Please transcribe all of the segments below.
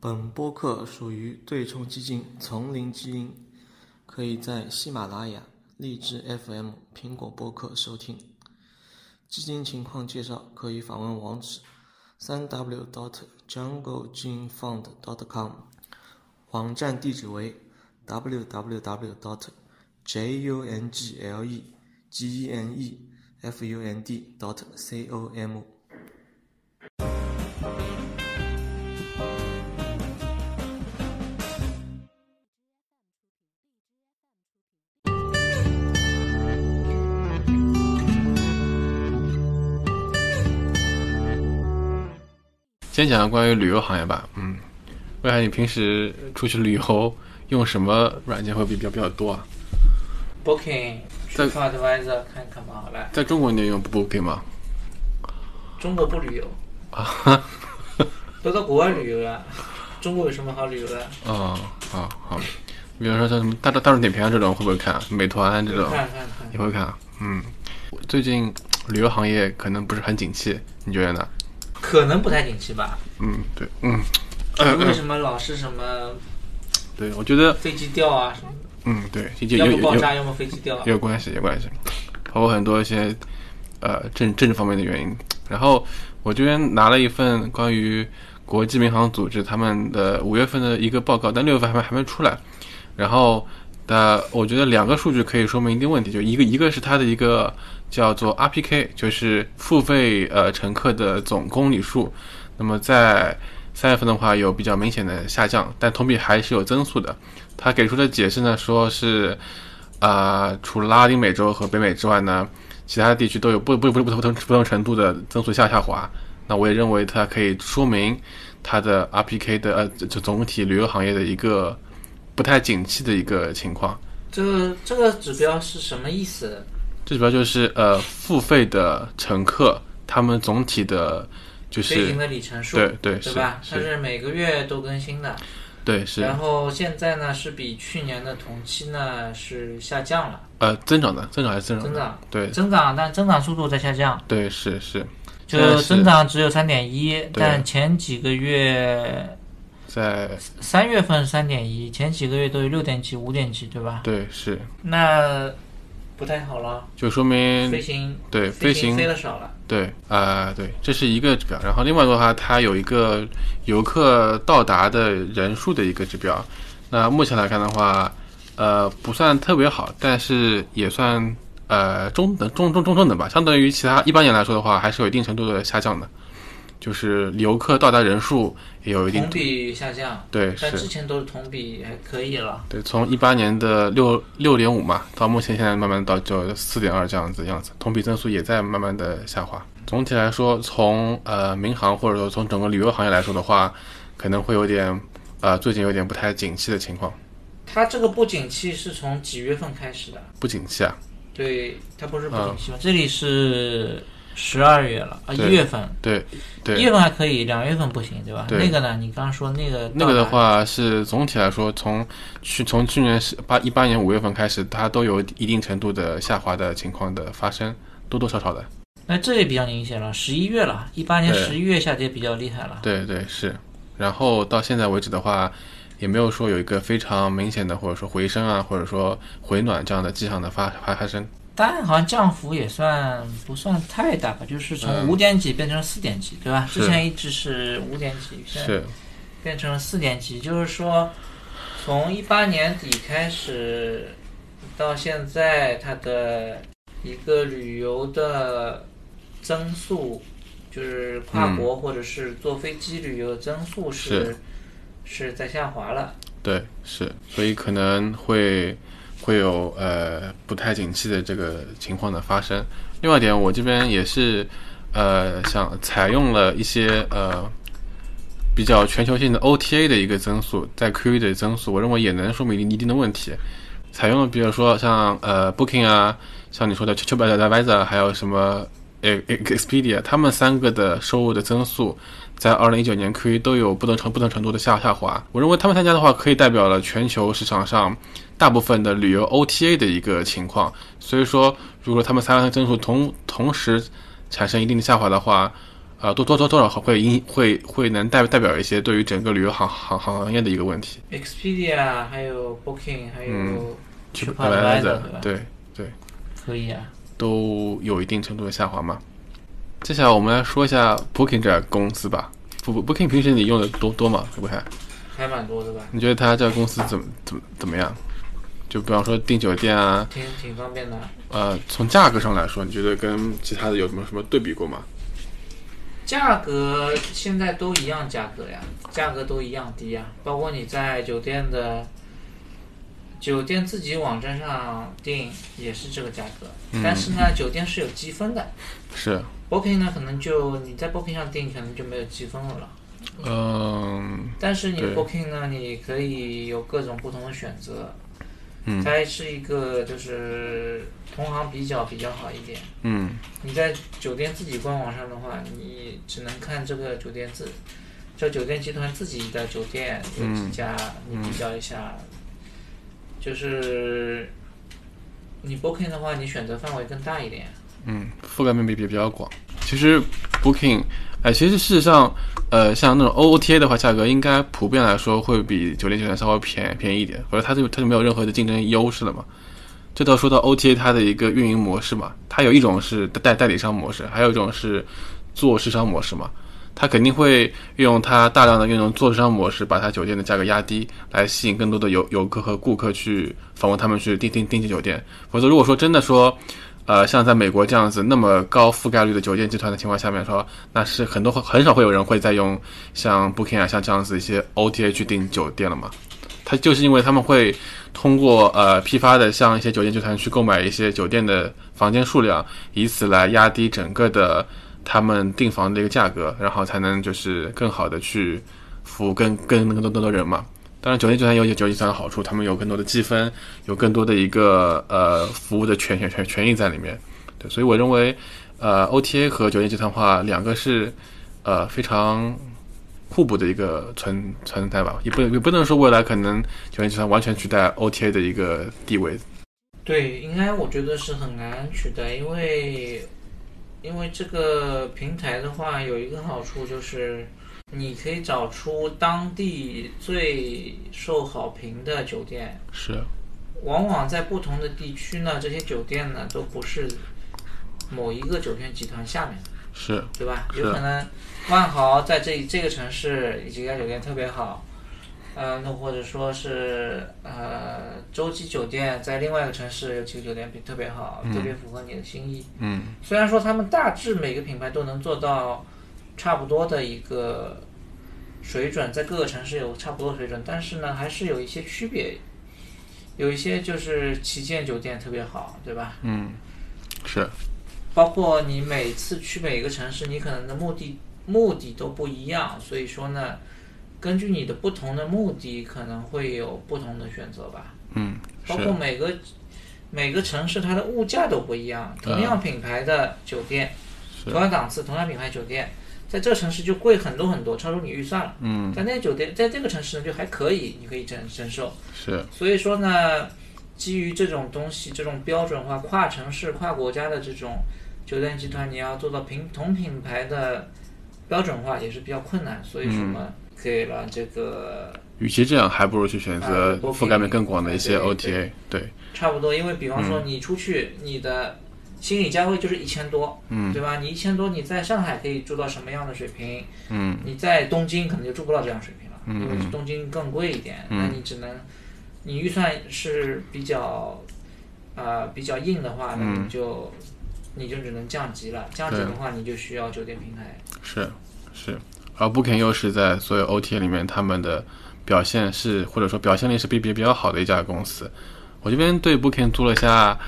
本播客属于对冲基金丛林基因，可以在喜马拉雅、荔枝 FM、苹果播客收听。基金情况介绍可以访问网址：三 w dot jungle gene fund dot com 网站地址为 www dot jungle genefund dot com。先讲关于旅游行业吧，嗯，问下你平时出去旅游用什么软件会比较比较多啊？Booking、在 TripAdvisor 看看吧，好了。在中国你也用 Booking 吗？中国不旅游，啊，都到国外旅游了。中国有什么好旅游的？哦，好好，比如说像什么大众大众点评啊这种会不会看？美团这种看看看也会看，嗯，最近旅游行业可能不是很景气，你觉得呢？可能不太景气吧？嗯，对，嗯，呃为什么老是什么对，我觉得，飞机掉啊？什么的嗯，对，有要么爆炸，要么飞机掉啊？有关系，有关系，包括很多一些呃政政治方面的原因。然后我这边拿了一份关于国际民航组织他们的五月份的一个报告，但六月份还没还没出来。然后的，我觉得两个数据可以说明一定问题，就一个一个是它的一个叫做 RPK，就是付费呃乘客的总公里数。那么在三月份的话有比较明显的下降，但同比还是有增速的。他给出的解释呢，说是啊、除了拉丁美洲和北美之外呢，其他地区都有不不不不同不同程度的增速下下滑。那我也认为它可以说明它的 RPK 的呃就总体旅游行业的一个不太景气的一个情况。这个这个指标是什么意思？这主要就是呃付费的乘客他们总体的就是飞行的里程数，对对对吧？是它是每个月都更新的。对是然后现在呢是比去年的同期呢是下降了，呃增长的增长还是增长增长对增长，但增长速度在下降，对是是就增长只有三点一，但前几个月在三月份三点一，前几个月都有六点几、五点几，对吧？对是那不太好了，就说明飞行对飞飞行飞的少了，对啊、对，这是一个指标。然后另外的话，它有一个游客到达的人数的一个指标。那目前来看的话，呃，不算特别好，但是也算呃中等、中中中中等吧。相对于其他一般年来说的话，还是有一定程度的下降的。就是游客到达人数也有一定同比下降，对但之，前都是同比还可以了。对，从一八年的六六点五嘛，到目前现在慢慢到就四点二这样子样子，同比增速也在慢慢的下滑。总体来说，从呃民航或者说从整个旅游行业来说的话，可能会有点呃最近有点不太景气的情况，它这个不景气是从几月份开始的？不景气啊，对，它不是不景气吗？这里是十二月了啊，一月份，对对一。月份还可以，两月份不行，对吧？对那个呢？你刚刚说那个那个的，话是总体来说，从去从去年是八一八年五月份开始，它都有一定程度的下滑的情况的发生，多多少少的。那这也比较明显了，十一月了，一八年十一月下跌比较厉害了。对对是，然后到现在为止的话，也没有说有一个非常明显的或者说回升啊，或者说回暖这样的迹象的发发发生。但好像降幅也算不算太大吧，就是从嗯。五点几变成四点几，对吧？之前一直是五点几，现在是。变成了四点几，就是说从一八年底开始到现在，它的一个旅游的增速，就是跨国或者是坐飞机旅游的增速是。是在下滑了。对是，所以可能会会有呃不太景气的这个情况的发生。另外一点，我这边也是呃想采用了一些呃比较全球性的 OTA 的一个增速，在 Q 1的增速，我认为也能说明一定的问题。采用了比如说像呃 Booking 啊，像你说的 TripAdvisor，还有什么 Expedia，他们三个的收入的增速，在二零一九年 Q 1都有不同程不同程度的下下滑。我认为他们三家的话，可以代表了全球市场上大部分的旅游 OTA 的一个情况。所以说，如果他们三个增速同同时产生一定的下滑的话，呃，多多多多少会影会会能代代表一些对于整个旅游行行行业的一个问题。Expedia 还有 Booking 还有嗯 TripAdvisor 对吧？对对，可以啊。都有一定程度的下滑嘛。接下来我们来说一下 Booking 这家公司吧。Book Booking 平时你用的多多吗？会不会？还蛮多的吧，你觉得它这个公司怎么怎么怎么样？就比方说订酒店啊，挺挺方便的。呃，从价格上来说，你觉得跟其他的有什么什么对比过吗？价格现在都一样价格呀，价格都一样低呀，包括你在酒店的酒店自己网站上订也是这个价格，但是呢，酒店是有积分的是，，Booking 呢可能就你在 Booking 上订可能就没有积分了了。嗯但是你 Booking 呢，你可以有各种不同的选择，嗯它是一个就是同行比较比较好一点。嗯你在酒店自己官网上的话，你只能看这个酒店自这酒店集团自己的酒店有几家，你比较一下。就是你 Booking 的话，你选择范围更大一点。嗯，覆盖面比比比较广。其实 Booking，哎，其实事实上，呃，像那种 OOTA 的话，价格应该普遍来说会比酒店酒店稍微便便宜一点，否则它就它就没有任何的竞争优势了嘛。这倒说到 OTA 它的一个运营模式嘛，它有一种是代代理商模式，还有一种是做市商模式嘛。它肯定会用它大量的运用做市商模式，把它酒店的价格压低，来吸引更多的游游客和顾客去访问他们去订订订酒店。否则，如果说真的说，呃，像在美国这样子那么高覆盖率的酒店集团的情况下面说，那是很多很少会有人会再用像 Booking 啊像这样子一些 OTA 去订酒店了嘛。它就是因为他们会通过呃批发的像一些酒店集团去购买一些酒店的房间数量，以此来压低整个的他们订房的一个价格，然后才能就是更好的去服务更更更多更多人嘛。当然，酒店集团有酒店集团的好处，他们有更多的积分，有更多的一个呃服务的权权权权益在里面。对，所以我认为，呃，OTA 和酒店集团化两个是呃非常互补的一个存存在吧，也不也不能说未来可能酒店集团完全取代 OTA 的一个地位。对，应该我觉得是很难取代，因为因为这个平台的话有一个好处就是，你可以找出当地最受好评的酒店，是，往往在不同的地区呢，这些酒店呢都不是某一个酒店集团下面的，是，对吧？有可能万豪在这这个城市有几家酒店特别好，呃，那或者说是呃洲际酒店在另外一个城市有几个酒店比特别好，特别符合你的心意。嗯。虽然说他们大致每个品牌都能做到差不多的一个水准，在各个城市有差不多水准，但是呢，还是有一些区别。有一些就是旗舰酒店特别好，对吧？嗯，是，包括你每次去每个城市，你可能的目的目的都不一样，所以说呢，根据你的不同的目的，可能会有不同的选择吧。嗯包括，每个每个城市它的物价都不一样，同样品牌的酒店，是同样档次、同样品牌酒店，在这个城市就贵很多很多，超出你预算了。嗯在那个酒店，在这个城市呢就还可以，你可以承承受。是，所以说呢，基于这种东西，这种标准化、跨城市、跨国家的这种酒店集团，你要做到平同品牌的标准化也是比较困难。所以说嘛，给了这个与其这样，还不如去选择覆盖面更广的一些 OTA。对，差不多，因为比方说你出去，你的心理价位就是一千多，嗯对吧？你一千多，你在上海可以住到什么样的水平？嗯你在东京可能就住不到这样水平了，嗯因为东京更贵一点，嗯那你只能，你预算是比较，呃，比较硬的话，那嗯你就，你就只能降级了。降级的话，你就需要酒店平台。是是，而 Booking 又是在所有 OTA 里面，他们的表现是或者说表现力是比比比较好的一家公司。我这边对 Booking 做了一下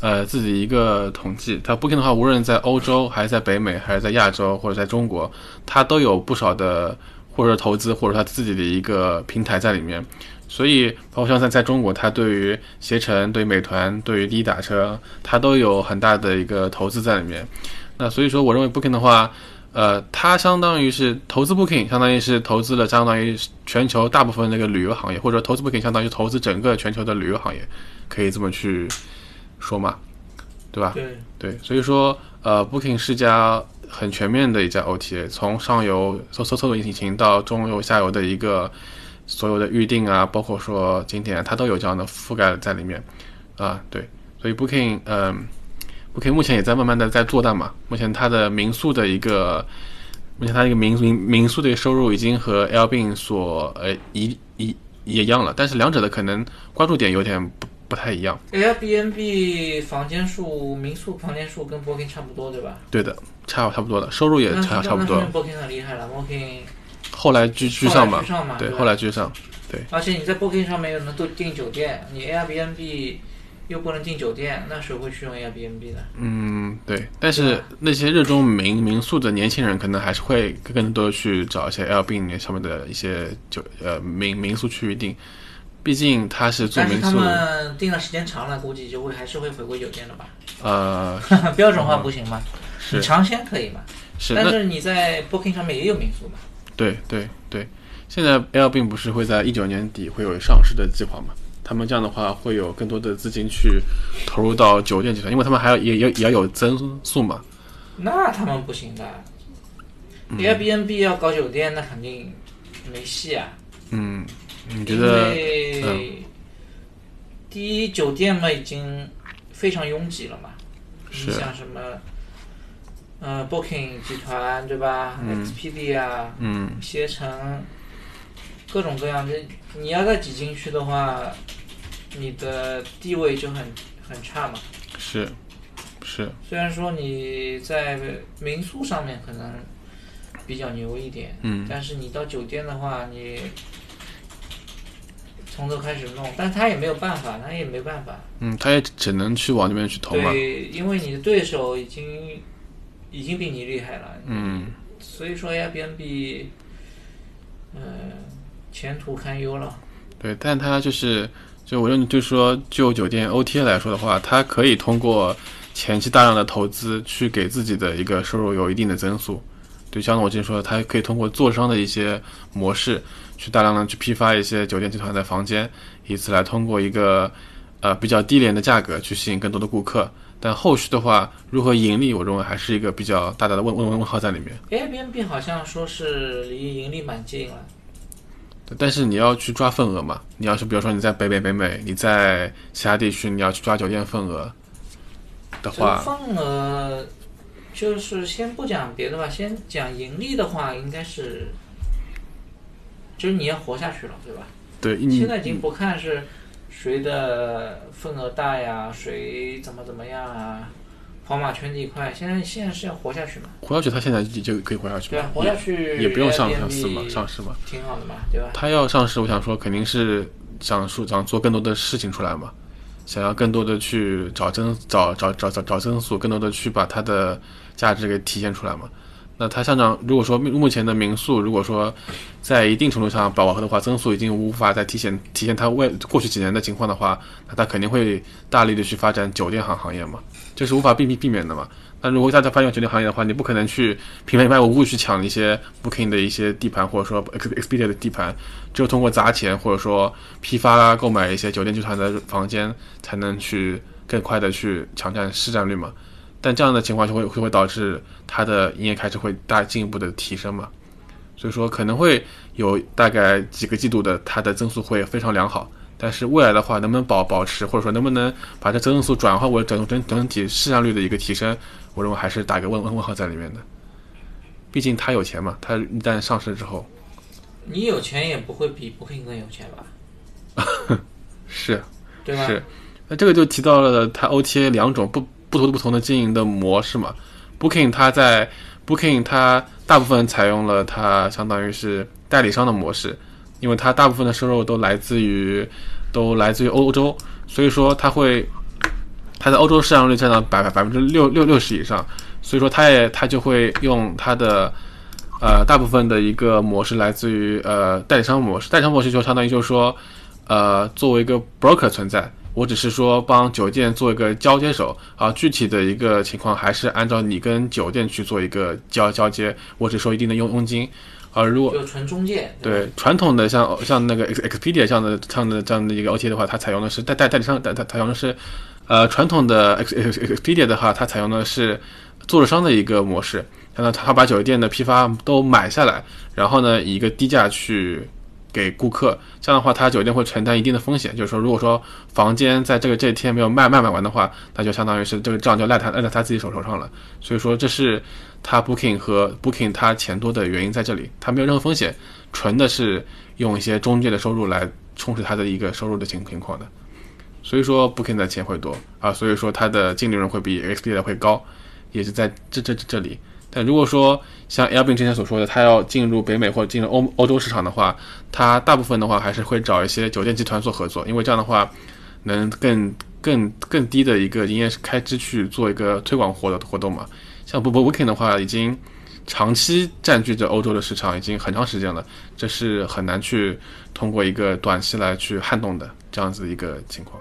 呃自己一个统计，它 Booking 的话，无论在欧洲还是在北美，还是在亚洲或者在中国，它都有不少的或者投资或者它自己的一个平台在里面。所以，包括像在在中国，它对于携程、对于美团、对于滴滴打车，它都有很大的一个投资在里面。那所以说，我认为 Booking 的话，呃，它相当于是投资 Booking，相当于是投资了相当于全球大部分那个旅游行业，或者投资 Booking 相当于投资整个全球的旅游行业，可以这么去说嘛，对吧？对，对，所以说，呃，Booking 是家很全面的一家 OTA，从上游搜搜搜索引擎到中游、下游的一个所有的预定啊，包括说景点，它都有这样的覆盖在里面啊。对，所以 Booking，嗯、b o o k i n g 目前也在慢慢的在做大嘛。目前它的民宿的一个，目前它一个民民民宿的收入已经和 Airbnb 所呃一一一样了，但是两者的可能关注点有点不不太一样。Airbnb 房间数、民宿房间数跟 Booking 差不多，对吧？对的，差差不多的，收入也差差不多 Booking 很厉害了，Booking 后来居居上嘛对后来居，上嘛，对。而且你在 Booking 上面又能都订酒店，你 Airbnb 又不能订酒店，那谁会去用 Airbnb 呢？嗯，对，但是那些热衷民民宿的年轻人，可能还是会更多去找一些 Airbnb 上面的一些酒呃民民宿去预定，毕竟他是做但是他民宿，们订了时间长了，估计就会还是会回归酒店的吧？呃，标准化不行吗？你是尝鲜可以嘛？是，但是你在 Booking 上面也有民宿嘛？对对对，现在 Airbnb 不是会在一九年底会有上市的计划嘛？他们这样的话会有更多的资金去投入到酒店集团，因为他们还要也也也要有增速嘛。那他们不行的。Airbnb 要搞酒店，那肯定没戏啊。嗯，你觉因得？为嗯。第一，酒店嘛已经非常拥挤了嘛。你像什么，呃，Booking 集团对吧、嗯。P d 啊，嗯。携程，各种各样的，你要再挤进去的话，你的地位就很很差嘛。是是，虽然说你在民宿上面可能比较牛一点，嗯。但是你到酒店的话，你从头开始弄，但他也没有办法，他也没办法。嗯，他也只能去往那边去投嘛。对，因为你的对手已经已经比你厉害了，嗯，所以说 Airbnb，呃，前途堪忧了。对，但他就是，就我认为，就是说，就酒店 OTA 来说的话，他可以通过前期大量的投资去给自己的一个收入有一定的增速。对，像我之前说的，它可以通过做商的一些模式，去大量的去批发一些酒店集团的房间，以此来通过一个呃比较低廉的价格去吸引更多的顾客。但后续的话，如何盈利，我认为还是一个比较大大的问问问问号在里面。Airbnb 好像说是离盈利蛮近了，但是你要去抓份额嘛，你要是比如说你在北美、北美，你在其他地区你要去抓酒店份额的话，份额就是先不讲别的吧，先讲盈利的话，应该是就是你要活下去了，对吧？对，你现在已经不看是谁的份额大呀，谁怎么怎么样啊，跑马圈这一块，现在现在是要活下去嘛，活下去，他现在就就可以活下去对啊，，活下去也也不用上上市嘛，上市嘛。挺好的嘛，对吧？他要上市，我想说肯定是想说想做更多的事情出来嘛，想要更多的去找增找找找找找增速，更多的去把它的价值给体现出来嘛。那它上涨，如果说目目前的民宿，如果说在一定程度上饱和的话，增速已经无法再体现体现它未过去几年的情况的话，那它肯定会大力的去发展酒店行行业嘛，这是无法避避避免的嘛。那如果大家发现酒店行业的话，你不可能去平白无故去抢一些 Booking 的一些地盘，或者说 Ex- Expedia 的地盘，只有通过砸钱或者说批发、购买一些酒店集团的房间，才能去更快的去抢占市占率嘛。但这样的情况就会就会导致它的营业开支会大进一步的提升嘛。所以说可能会有大概几个季度的它的增速会非常良好，但是未来的话能不能保保持，或者说能不能把这增速转化为整整整体市占率的一个提升，我认为还是打个问问问号在里面的。毕竟他有钱嘛，他一旦上市之后，你有钱也不会比 Booking 更有钱吧？是对吧？是，那这个就提到了它 OTA 两种不不同的不同的经营的模式嘛。Booking 它在 Booking 它大部分采用了它相当于是代理商的模式，因为它大部分的收入都来自于都来自于欧洲，所以说它会它在欧洲市场率占到百百分之六六六十以上，所以说它也它就会用它的呃大部分的一个模式来自于呃代理商模式，代理商模式就相当于就是说呃作为一个 broker 存在。我只是说帮酒店做一个交接手啊，具体的一个情况还是按照你跟酒店去做一个交交接，我只收一定的佣佣金。而如果就纯中介。吧对传统的像像那个 Ex- Expedia 这样的这样的这样的一个 OTA 的话，它采用的是代代代理商，代它采用的是呃传统的 Ex Ex Expedia 的话，它采用的是做着商的一个模式。那他把酒店的批发都买下来，然后呢以一个低价去给顾客，这样的话他酒店会承担一定的风险，就是说如果说房间在这个这一天没有卖卖卖完的话，那就相当于是这个账就赖他赖在他自己手头上了。所以说这是他 booking 和 booking 他钱多的原因在这里，他没有任何风险，纯的是用一些中介的收入来充实他的一个收入的情情况的。所以说 booking 的钱会多啊，所以说它的净利润会比 Expedia 会高，也是在这这这里。但如果说像 Airbnb 之前所说的，他要进入北美或者进入欧欧洲市场的话，他大部分的话还是会找一些酒店集团做合作，因为这样的话能更更更低的一个营业开支去做一个推广活的活动嘛。像 Booking 的话，已经长期占据着欧洲的市场，已经很长时间了，这是很难去通过一个短期来去撼动的这样子一个情况。